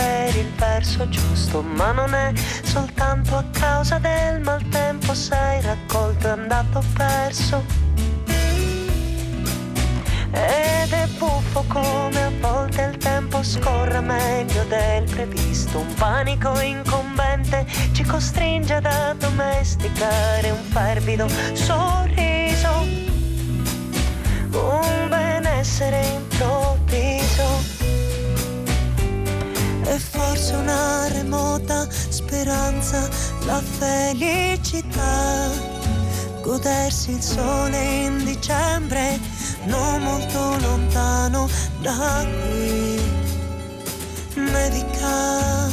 I: Per il verso giusto, ma non è soltanto a causa del maltempo sei raccolto e andato perso. Ed è buffo come a volte il tempo scorra meglio del previsto. Un panico incombente ci costringe ad addomesticare un fervido sorriso. Un benessere improvviso e forse una remota speranza, la felicità, godersi il sole in dicembre, non molto lontano da qui, nevica.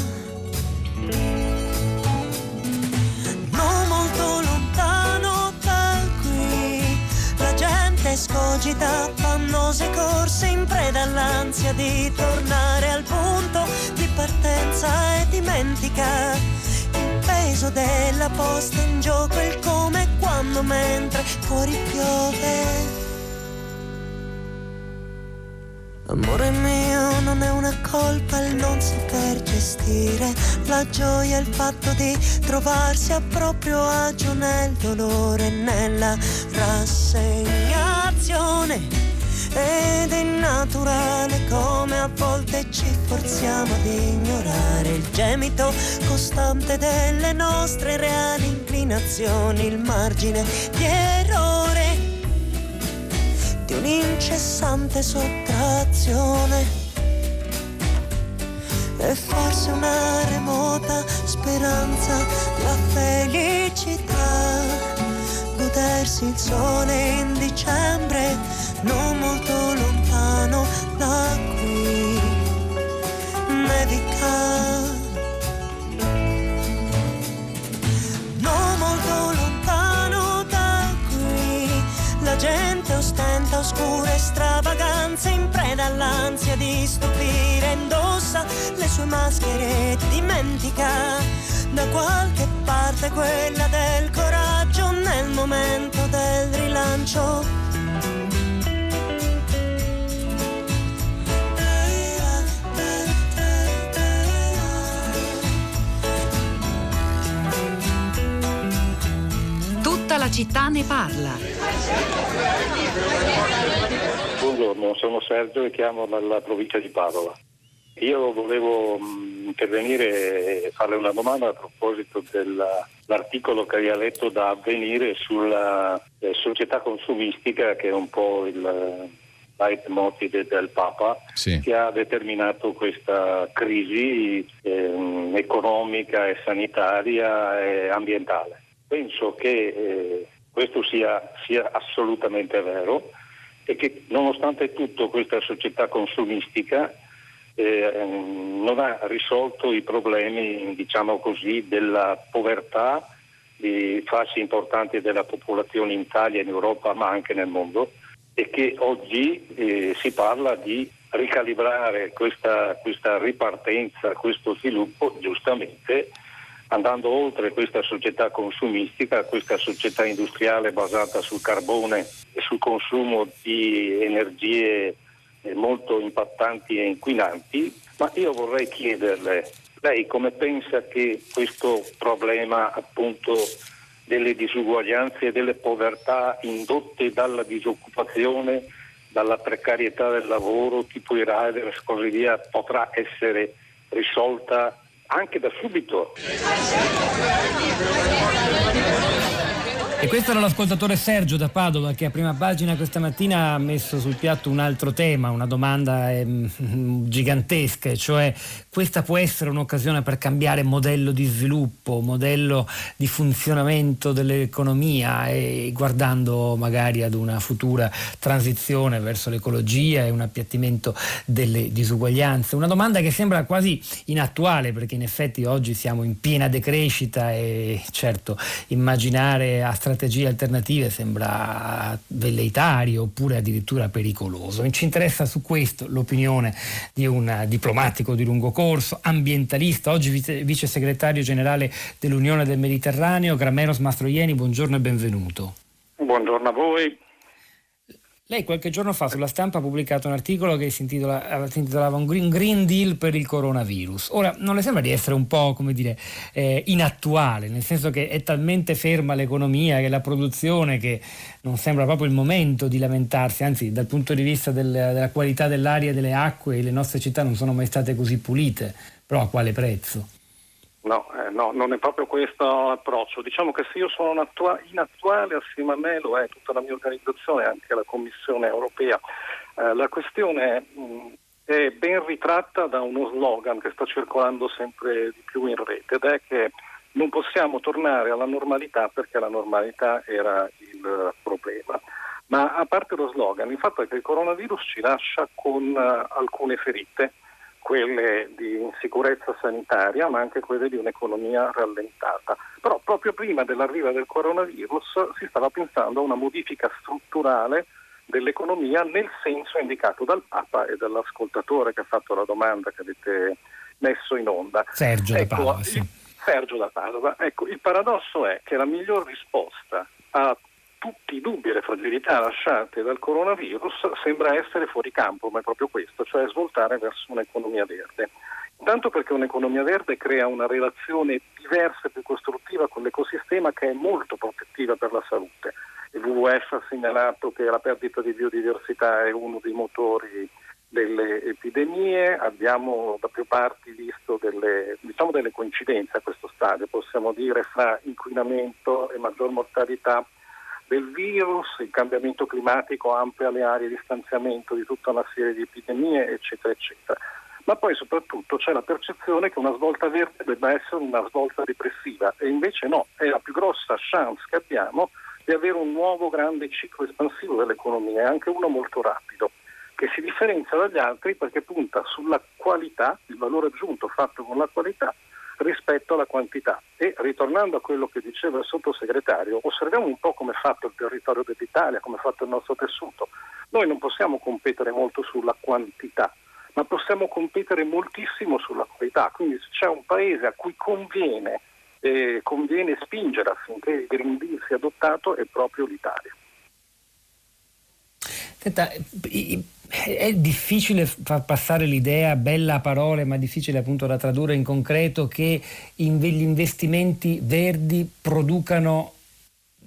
I: Non molto lontano da qui, la gente scogita, fannose corse in preda all'ansia di tornare al punto partenza e dimentica il peso della posta in gioco, il come e quando mentre fuori piove. Amore mio, non è una colpa il non saper gestire la gioia, il fatto di trovarsi a proprio agio nel dolore e nella rassegnazione ed è naturale come a volte ci forziamo ad ignorare il gemito costante delle nostre reali inclinazioni, il margine di errore di un'incessante sottrazione. E forse una remota speranza, la felicità, godersi il sole in dicembre non molto lontano da qui, nevica. Non molto lontano da qui, la gente ostenta oscure stravaganze in preda all'ansia di stupire, indossa le sue maschere e dimentica. Da qualche parte quella del coraggio nel momento del rilancio
A: la città ne parla.
J: Buongiorno, sono Sergio e chiamo dalla provincia di Padova. Io volevo mm, intervenire e farle una domanda a proposito dell'articolo che aveva letto da avvenire sulla eh, società consumistica che è un po' il leitmotiv del Papa sì. che ha determinato questa crisi eh, economica e sanitaria e ambientale. Penso che eh, questo sia, sia assolutamente vero e che nonostante tutto questa società consumistica eh, non ha risolto i problemi, diciamo così, della povertà di fasce importanti della popolazione in Italia, in Europa, ma anche nel mondo e che oggi eh, si parla di ricalibrare questa, questa ripartenza, questo sviluppo giustamente andando oltre questa società consumistica, questa società industriale basata sul carbone e sul consumo di energie molto impattanti e inquinanti, ma io vorrei chiederle, lei come pensa che questo problema appunto delle disuguaglianze e delle povertà indotte dalla disoccupazione, dalla precarietà del lavoro, tipo i riders e così via, potrà essere risolta anche da subito.
D: Questo era l'ascoltatore Sergio da Padova che a prima pagina questa mattina ha messo sul piatto un altro tema, una domanda eh, gigantesca, cioè questa può essere un'occasione per cambiare modello di sviluppo, modello di funzionamento dell'economia e guardando magari ad una futura transizione verso l'ecologia e un appiattimento delle disuguaglianze. Una domanda che sembra quasi inattuale perché in effetti oggi siamo in piena decrescita e certo immaginare a strategie alternative sembra velleitario oppure addirittura pericoloso. Ci interessa su questo l'opinione di un diplomatico di lungo corso, ambientalista, oggi vice, segretario generale dell'Unione del Mediterraneo, Grameros Mastroieni, buongiorno e benvenuto.
J: Buongiorno a voi.
D: Lei qualche giorno fa sulla stampa ha pubblicato un articolo che si, intitola, si intitolava un green, green, Deal per il coronavirus. Ora, non le sembra di essere un po', come dire, eh, inattuale, nel senso che è talmente ferma l'economia, che la produzione, che non sembra proprio il momento di lamentarsi, anzi dal punto di vista del, della qualità dell'aria e delle acque le nostre città non sono mai state così pulite, però a quale prezzo?
K: No, eh, no, non è proprio questo l'approccio. Diciamo che se io sono inattuale, assieme a me lo è tutta la mia organizzazione, anche la Commissione europea. Eh, la questione mh, è ben ritratta da uno slogan che sta circolando sempre di più in rete ed è che non possiamo tornare alla normalità perché la normalità era il problema. Ma a parte lo slogan, il fatto è che il coronavirus ci lascia con uh, alcune ferite quelle di insicurezza sanitaria, ma anche quelle di un'economia rallentata. Però proprio prima dell'arrivo del coronavirus si stava pensando a una modifica strutturale dell'economia nel senso indicato dal Papa e dall'ascoltatore che ha fatto la domanda che avete messo in onda.
D: Sergio ecco, da Padova. Sì.
K: Sergio da Padova. Ecco, il paradosso è che la miglior risposta a tutti i dubbi e le fragilità lasciate dal coronavirus sembra essere fuori campo, ma è proprio questo, cioè svoltare verso un'economia verde. Intanto perché un'economia verde crea una relazione diversa e più costruttiva con l'ecosistema che è molto protettiva per la salute. Il WWF ha segnalato che la perdita di biodiversità è uno dei motori delle epidemie, abbiamo da più parti visto delle, diciamo delle coincidenze a questo stadio, possiamo dire fra inquinamento e maggior mortalità del virus, il cambiamento climatico amplia le aree di stanziamento di tutta una serie di epidemie, eccetera, eccetera. Ma poi soprattutto c'è la percezione che una svolta verde debba essere una svolta depressiva e invece no, è la più grossa chance che abbiamo di avere un nuovo grande ciclo espansivo dell'economia anche uno molto rapido, che si differenzia dagli altri perché punta sulla qualità, il valore aggiunto fatto con la qualità rispetto alla quantità. E ritornando a quello che diceva il sottosegretario, osserviamo un po' come è fatto il territorio dell'Italia, come è fatto il nostro tessuto. Noi non possiamo competere molto sulla quantità, ma possiamo competere moltissimo sulla qualità. Quindi se c'è un paese a cui conviene, eh, conviene spingere affinché il Green Deal sia adottato è proprio l'Italia.
D: Senta, è difficile far passare l'idea, bella a parole, ma difficile appunto da tradurre in concreto, che gli investimenti verdi producano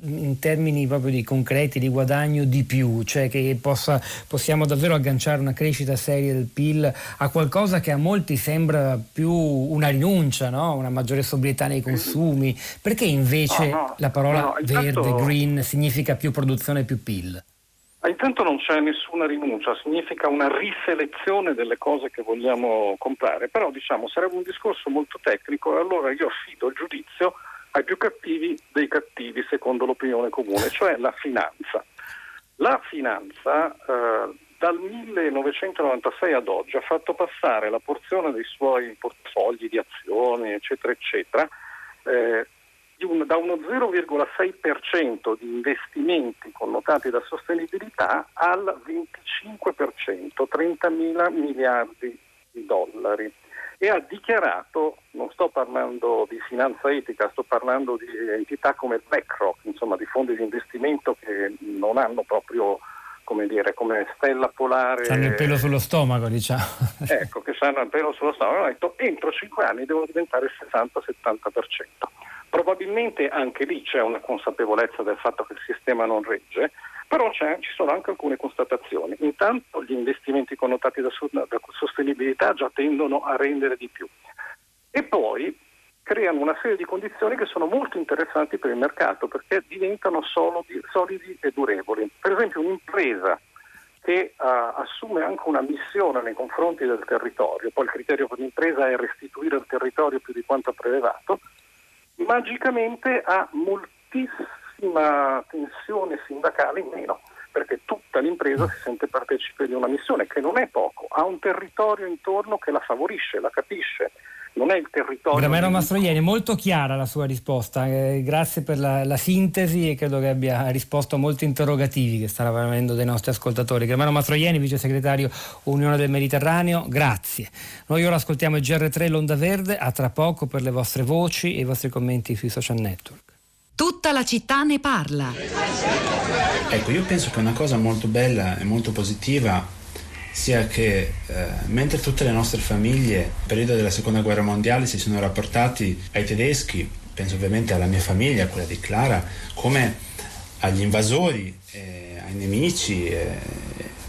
D: in termini proprio di concreti di guadagno di più, cioè che possa, possiamo davvero agganciare una crescita seria del PIL a qualcosa che a molti sembra più una rinuncia, no? una maggiore sobrietà nei consumi, perché invece no, no, la parola verde, green significa più produzione e più PIL?
K: Intanto non c'è nessuna rinuncia, significa una riselezione delle cose che vogliamo comprare, però diciamo sarebbe un discorso molto tecnico e allora io affido il giudizio ai più cattivi dei cattivi secondo l'opinione comune, cioè la finanza. La finanza eh, dal 1996 ad oggi ha fatto passare la porzione dei suoi portafogli di azioni, eccetera, eccetera, eh, un, da uno 0,6% di investimenti connotati da sostenibilità al 25%, 30 mila miliardi di dollari. E ha dichiarato, non sto parlando di finanza etica, sto parlando di entità come BlackRock, insomma di fondi di investimento che non hanno proprio come dire, come stella polare.
D: Hanno il pelo sullo stomaco, diciamo.
K: Ecco, che hanno il pelo sullo stomaco. Hanno detto entro 5 anni devono diventare il 60-70%. Probabilmente anche lì c'è una consapevolezza del fatto che il sistema non regge, però ci sono anche alcune constatazioni. Intanto gli investimenti connotati da, da sostenibilità già tendono a rendere di più. E poi creano una serie di condizioni che sono molto interessanti per il mercato perché diventano solidi, solidi e durevoli. Per esempio un'impresa che uh, assume anche una missione nei confronti del territorio, poi il criterio per l'impresa è restituire al territorio più di quanto ha prelevato, magicamente ha moltissima tensione sindacale in meno, perché tutta l'impresa si sente partecipe di una missione che non è poco, ha un territorio intorno che la favorisce, la capisce. Non è il territorio.
D: Gramero Mastroianni, è molto chiara la sua risposta. Eh, grazie per la, la, sintesi e credo che abbia risposto a molti interrogativi che stanno avendo dai nostri ascoltatori. Gramero Mastroianni, vice segretario Unione del Mediterraneo, grazie. Noi ora ascoltiamo il GR3 L'Onda Verde, a tra poco per le vostre voci e i vostri commenti sui social network.
A: Tutta la città ne parla.
L: Ecco, io penso che una cosa molto bella e molto positiva sia che eh, mentre tutte le nostre famiglie nel periodo della seconda guerra mondiale si sono rapportati ai tedeschi, penso ovviamente alla mia famiglia, quella di Clara, come agli invasori, eh, ai nemici, eh,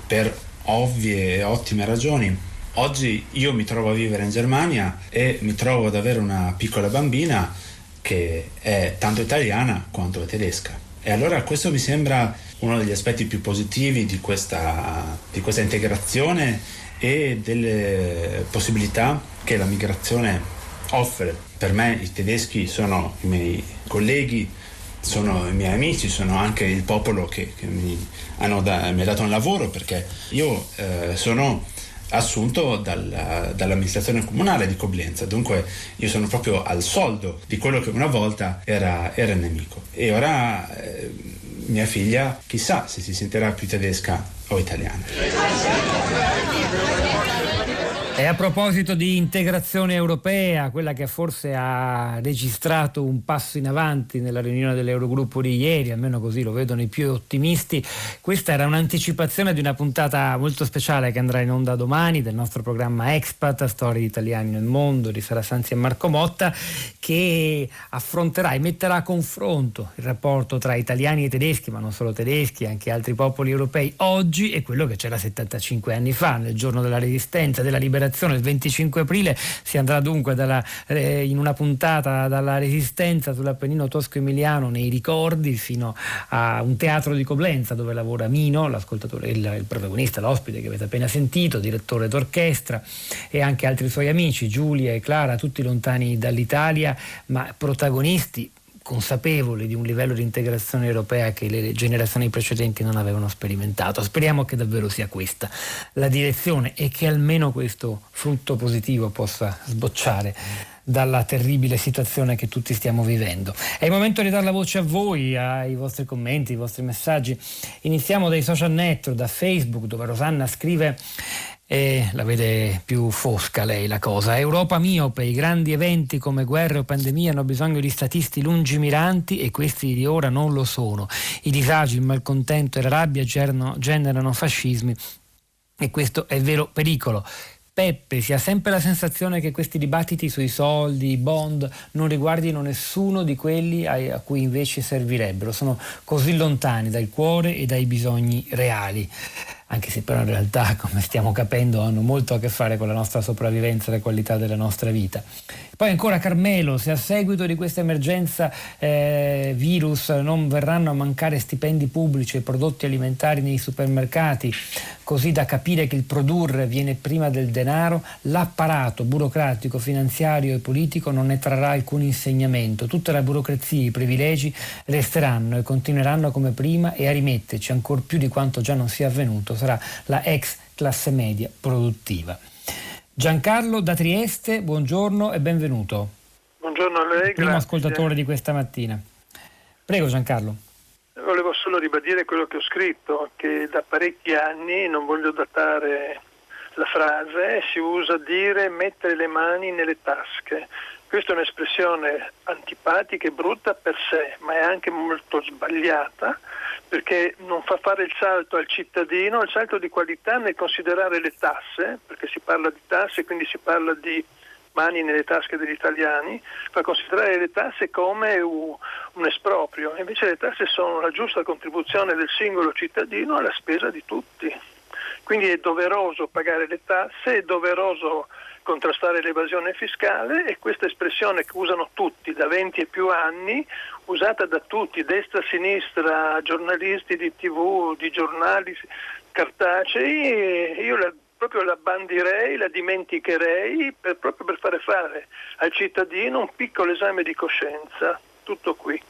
L: per ovvie e ottime ragioni. Oggi io mi trovo a vivere in Germania e mi trovo ad avere una piccola bambina che è tanto italiana quanto tedesca. E allora questo mi sembra uno degli aspetti più positivi di questa, di questa integrazione e delle possibilità che la migrazione offre. Per me i tedeschi sono i miei colleghi, sono i miei amici, sono anche il popolo che, che mi, da, ha dato un lavoro perché io eh, sono assunto dal, dall'amministrazione comunale di Coblenza, dunque io sono proprio al soldo di quello che una volta era, era nemico. E ora eh, mia figlia chissà se si sentirà più tedesca o italiana.
D: E a proposito di integrazione europea, quella che forse ha registrato un passo in avanti nella riunione dell'Eurogruppo di ieri, almeno così lo vedono i più ottimisti, questa era un'anticipazione di una puntata molto speciale che andrà in onda domani del nostro programma Expat, Storie di Italiani nel mondo di Sara Sanzi e Marco Motta, che affronterà e metterà a confronto il rapporto tra italiani e tedeschi, ma non solo tedeschi, anche altri popoli europei oggi e quello che c'era 75 anni fa, nel giorno della resistenza, della liberazione liberazione il 25 aprile si andrà dunque dalla, eh, in una puntata dalla resistenza sull'Appennino tosco-emiliano nei ricordi fino a un teatro di Coblenza dove lavora Mino, l'ascoltatore, il, il protagonista, l'ospite che avete appena sentito, direttore d'orchestra e anche altri suoi amici, Giulia e Clara, tutti lontani dall'Italia, ma protagonisti consapevoli di un livello di integrazione europea che le generazioni precedenti non avevano sperimentato. Speriamo che davvero sia questa la direzione e che almeno questo frutto positivo possa sbocciare dalla terribile situazione che tutti stiamo vivendo. È il momento di dare la voce a voi, ai vostri commenti, ai vostri messaggi. Iniziamo dai social network, da Facebook, dove Rosanna scrive e la vede più fosca lei la cosa. Europa miope, i grandi eventi come guerre o pandemie hanno bisogno di statisti lungimiranti e questi di ora non lo sono. I disagi, il malcontento e la rabbia generano, generano fascismi e questo è il vero pericolo. Peppe, si ha sempre la sensazione che questi dibattiti sui soldi, i bond, non riguardino nessuno di quelli a, cui invece servirebbero. Sono così lontani dal cuore e dai bisogni reali anche se però in realtà, come stiamo capendo, hanno molto a che fare con la nostra sopravvivenza e la qualità della nostra vita. Poi ancora Carmelo, se a seguito di questa emergenza eh, virus non verranno a mancare stipendi pubblici e prodotti alimentari nei supermercati, così da capire che il produrre viene prima del denaro, l'apparato burocratico, finanziario e politico non ne trarrà alcun insegnamento. Tutta la burocrazia e i privilegi resteranno e continueranno come prima e a rimetterci ancora più di quanto già non sia avvenuto sarà la ex classe media produttiva. Giancarlo da Trieste, buongiorno e benvenuto.
M: Buongiorno a lei.
D: Primo grazie. ascoltatore di questa mattina. Prego Giancarlo.
M: Volevo solo ribadire quello che ho scritto, che da parecchi anni, non voglio datare la frase, si usa dire mettere le mani nelle tasche. Questa è un'espressione antipatica e brutta per sé, ma è anche molto sbagliata perché non fa fare il salto al cittadino, il salto di qualità nel considerare le tasse, perché si parla di tasse, quindi si parla di mani nelle tasche degli italiani, fa considerare le tasse come un, esproprio, invece le tasse sono la giusta contribuzione del singolo cittadino alla spesa di tutti. Quindi è doveroso pagare le tasse, è doveroso contrastare l'evasione fiscale e questa espressione che usano tutti da 20 e più anni, usata da tutti, destra, sinistra, giornalisti di tv, di giornali cartacei, io la, proprio la bandirei, la dimenticherei per, proprio per fare fare al cittadino un piccolo esame di coscienza. Tutto qui.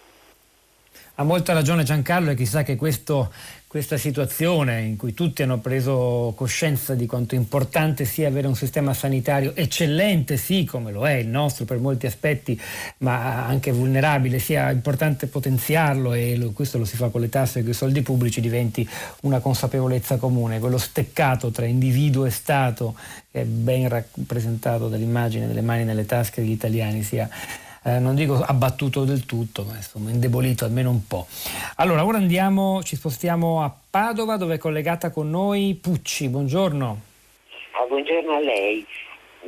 D: Ha molta ragione Giancarlo e chissà che questo questa situazione in cui tutti hanno preso coscienza di quanto importante sia avere un sistema sanitario eccellente, sì, come lo è il nostro per molti aspetti, ma anche vulnerabile, sia importante potenziarlo e lo, questo lo si fa con le tasse e con i soldi pubblici, diventi una consapevolezza comune. Quello steccato tra individuo e Stato, che è ben rappresentato dall'immagine delle mani nelle tasche degli italiani, sia eh, non dico abbattuto del tutto, ma insomma indebolito almeno un po'. Allora, ora andiamo, ci spostiamo a Padova dove è collegata con noi Pucci. Buongiorno.
N: Ah, buongiorno a lei.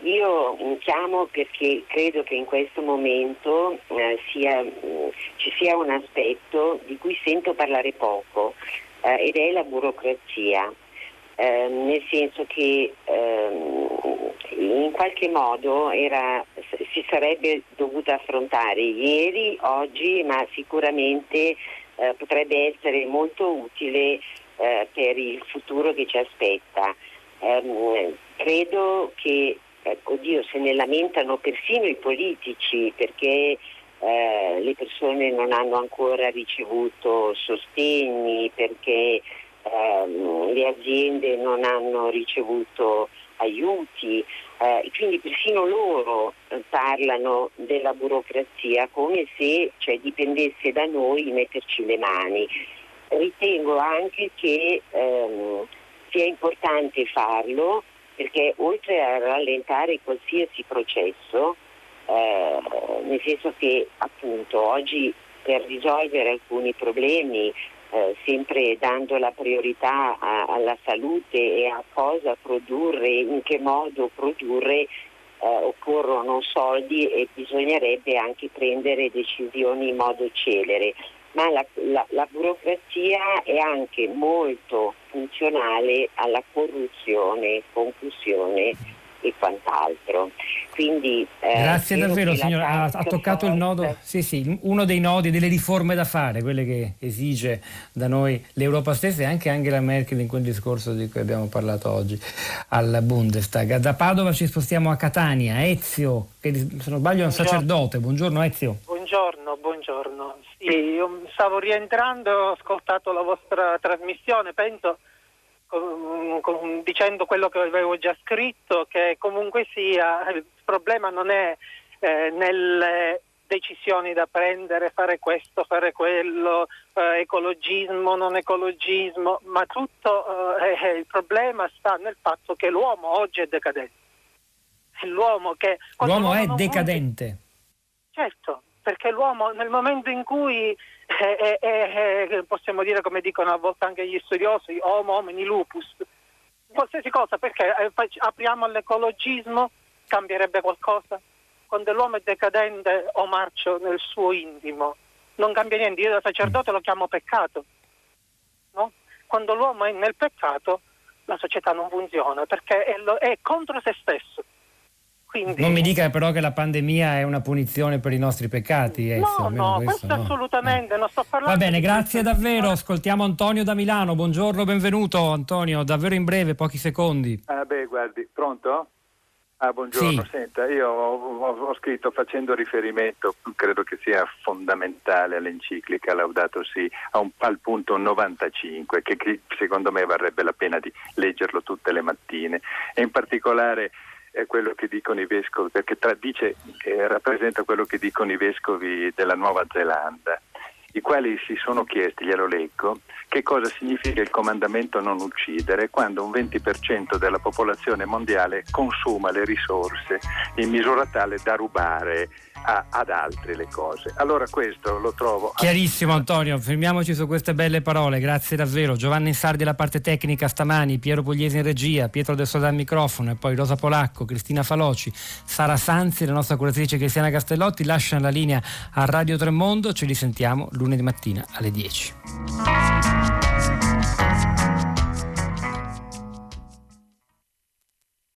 N: Io chiamo perché credo che in questo momento eh, sia, mh, ci sia un aspetto di cui sento parlare poco eh, ed è la burocrazia. Eh, nel senso che ehm, in qualche modo era, si sarebbe dovuta affrontare ieri, oggi, ma sicuramente eh, potrebbe essere molto utile eh, per il futuro che ci aspetta. Um, credo che, oddio, se ne lamentano persino i politici perché eh, le persone non hanno ancora ricevuto sostegni, perché ehm, le aziende non hanno ricevuto aiuti, eh, quindi persino loro eh, parlano della burocrazia come se cioè, dipendesse da noi metterci le mani. Ritengo anche che ehm, sia importante farlo perché oltre a rallentare qualsiasi processo, eh, nel senso che appunto oggi per risolvere alcuni problemi eh, sempre dando la priorità a, alla salute e a cosa produrre, in che modo produrre, eh, occorrono soldi e bisognerebbe anche prendere decisioni in modo celere. Ma la, la, la burocrazia è anche molto funzionale alla corruzione, concussione e quant'altro. Quindi,
D: eh, Grazie davvero signora, ha, ha, toccato il nodo, sì, sì, uno dei nodi delle riforme da fare, quelle che esige da noi l'Europa stessa e anche Angela Merkel in quel discorso di cui abbiamo parlato oggi al Bundestag. Da Padova ci spostiamo a Catania, Ezio, che se non sbaglio è un sacerdote, buongiorno Ezio.
O: Buongiorno, buongiorno. Sì, io stavo rientrando, ho ascoltato la vostra trasmissione, penso dicendo quello che avevo già scritto, che comunque sia il problema non è eh, nelle decisioni da prendere, fare questo, fare quello, eh, ecologismo, non ecologismo, ma tutto eh, il problema sta nel fatto che l'uomo oggi è decadente.
D: L'uomo, che, l'uomo è decadente.
O: Certo, perché l'uomo nel momento in cui eh, eh, eh, possiamo dire come dicono a volte anche gli studiosi, homo homini lupus, qualsiasi cosa, perché eh, apriamo all'ecologismo, cambierebbe qualcosa? Quando l'uomo è decadente o marcio nel suo intimo, non cambia niente, io da sacerdote lo chiamo peccato. No? Quando l'uomo è nel peccato, la società non funziona perché è, lo, è contro se stesso.
D: Quindi... Non mi dica però che la pandemia è una punizione per i nostri peccati.
O: Eh, no, no, questo, questo no. assolutamente, eh. non sto parlando.
D: Va bene, grazie davvero. Ascoltiamo Antonio da Milano. Buongiorno, benvenuto Antonio, davvero in breve, pochi secondi.
P: Ah, beh, guardi, pronto? Ah, buongiorno, sì. senta, io ho, ho, ho, scritto facendo riferimento, credo che sia fondamentale all'enciclica Laudato Si, un, al punto 95, che, che secondo me varrebbe la pena di leggerlo tutte le mattine e in particolare è quello che dicono i vescovi, perché tradice, eh, rappresenta quello che dicono i vescovi della Nuova Zelanda, i quali si sono chiesti, glielo leggo, che cosa significa il comandamento non uccidere quando un 20% della popolazione mondiale consuma le risorse in misura tale da rubare a, ad altri le cose. Allora questo lo trovo...
D: Chiarissimo Antonio, fermiamoci su queste belle parole, grazie davvero. Giovanni Sardi la parte tecnica stamani, Piero Pugliesi in regia, Pietro Del Soldà al microfono e poi Rosa Polacco, Cristina Faloci, Sara Sanzi, la nostra curatrice Cristiana Castellotti lasciano la linea a Radio Tremondo, ci risentiamo lunedì mattina alle 10.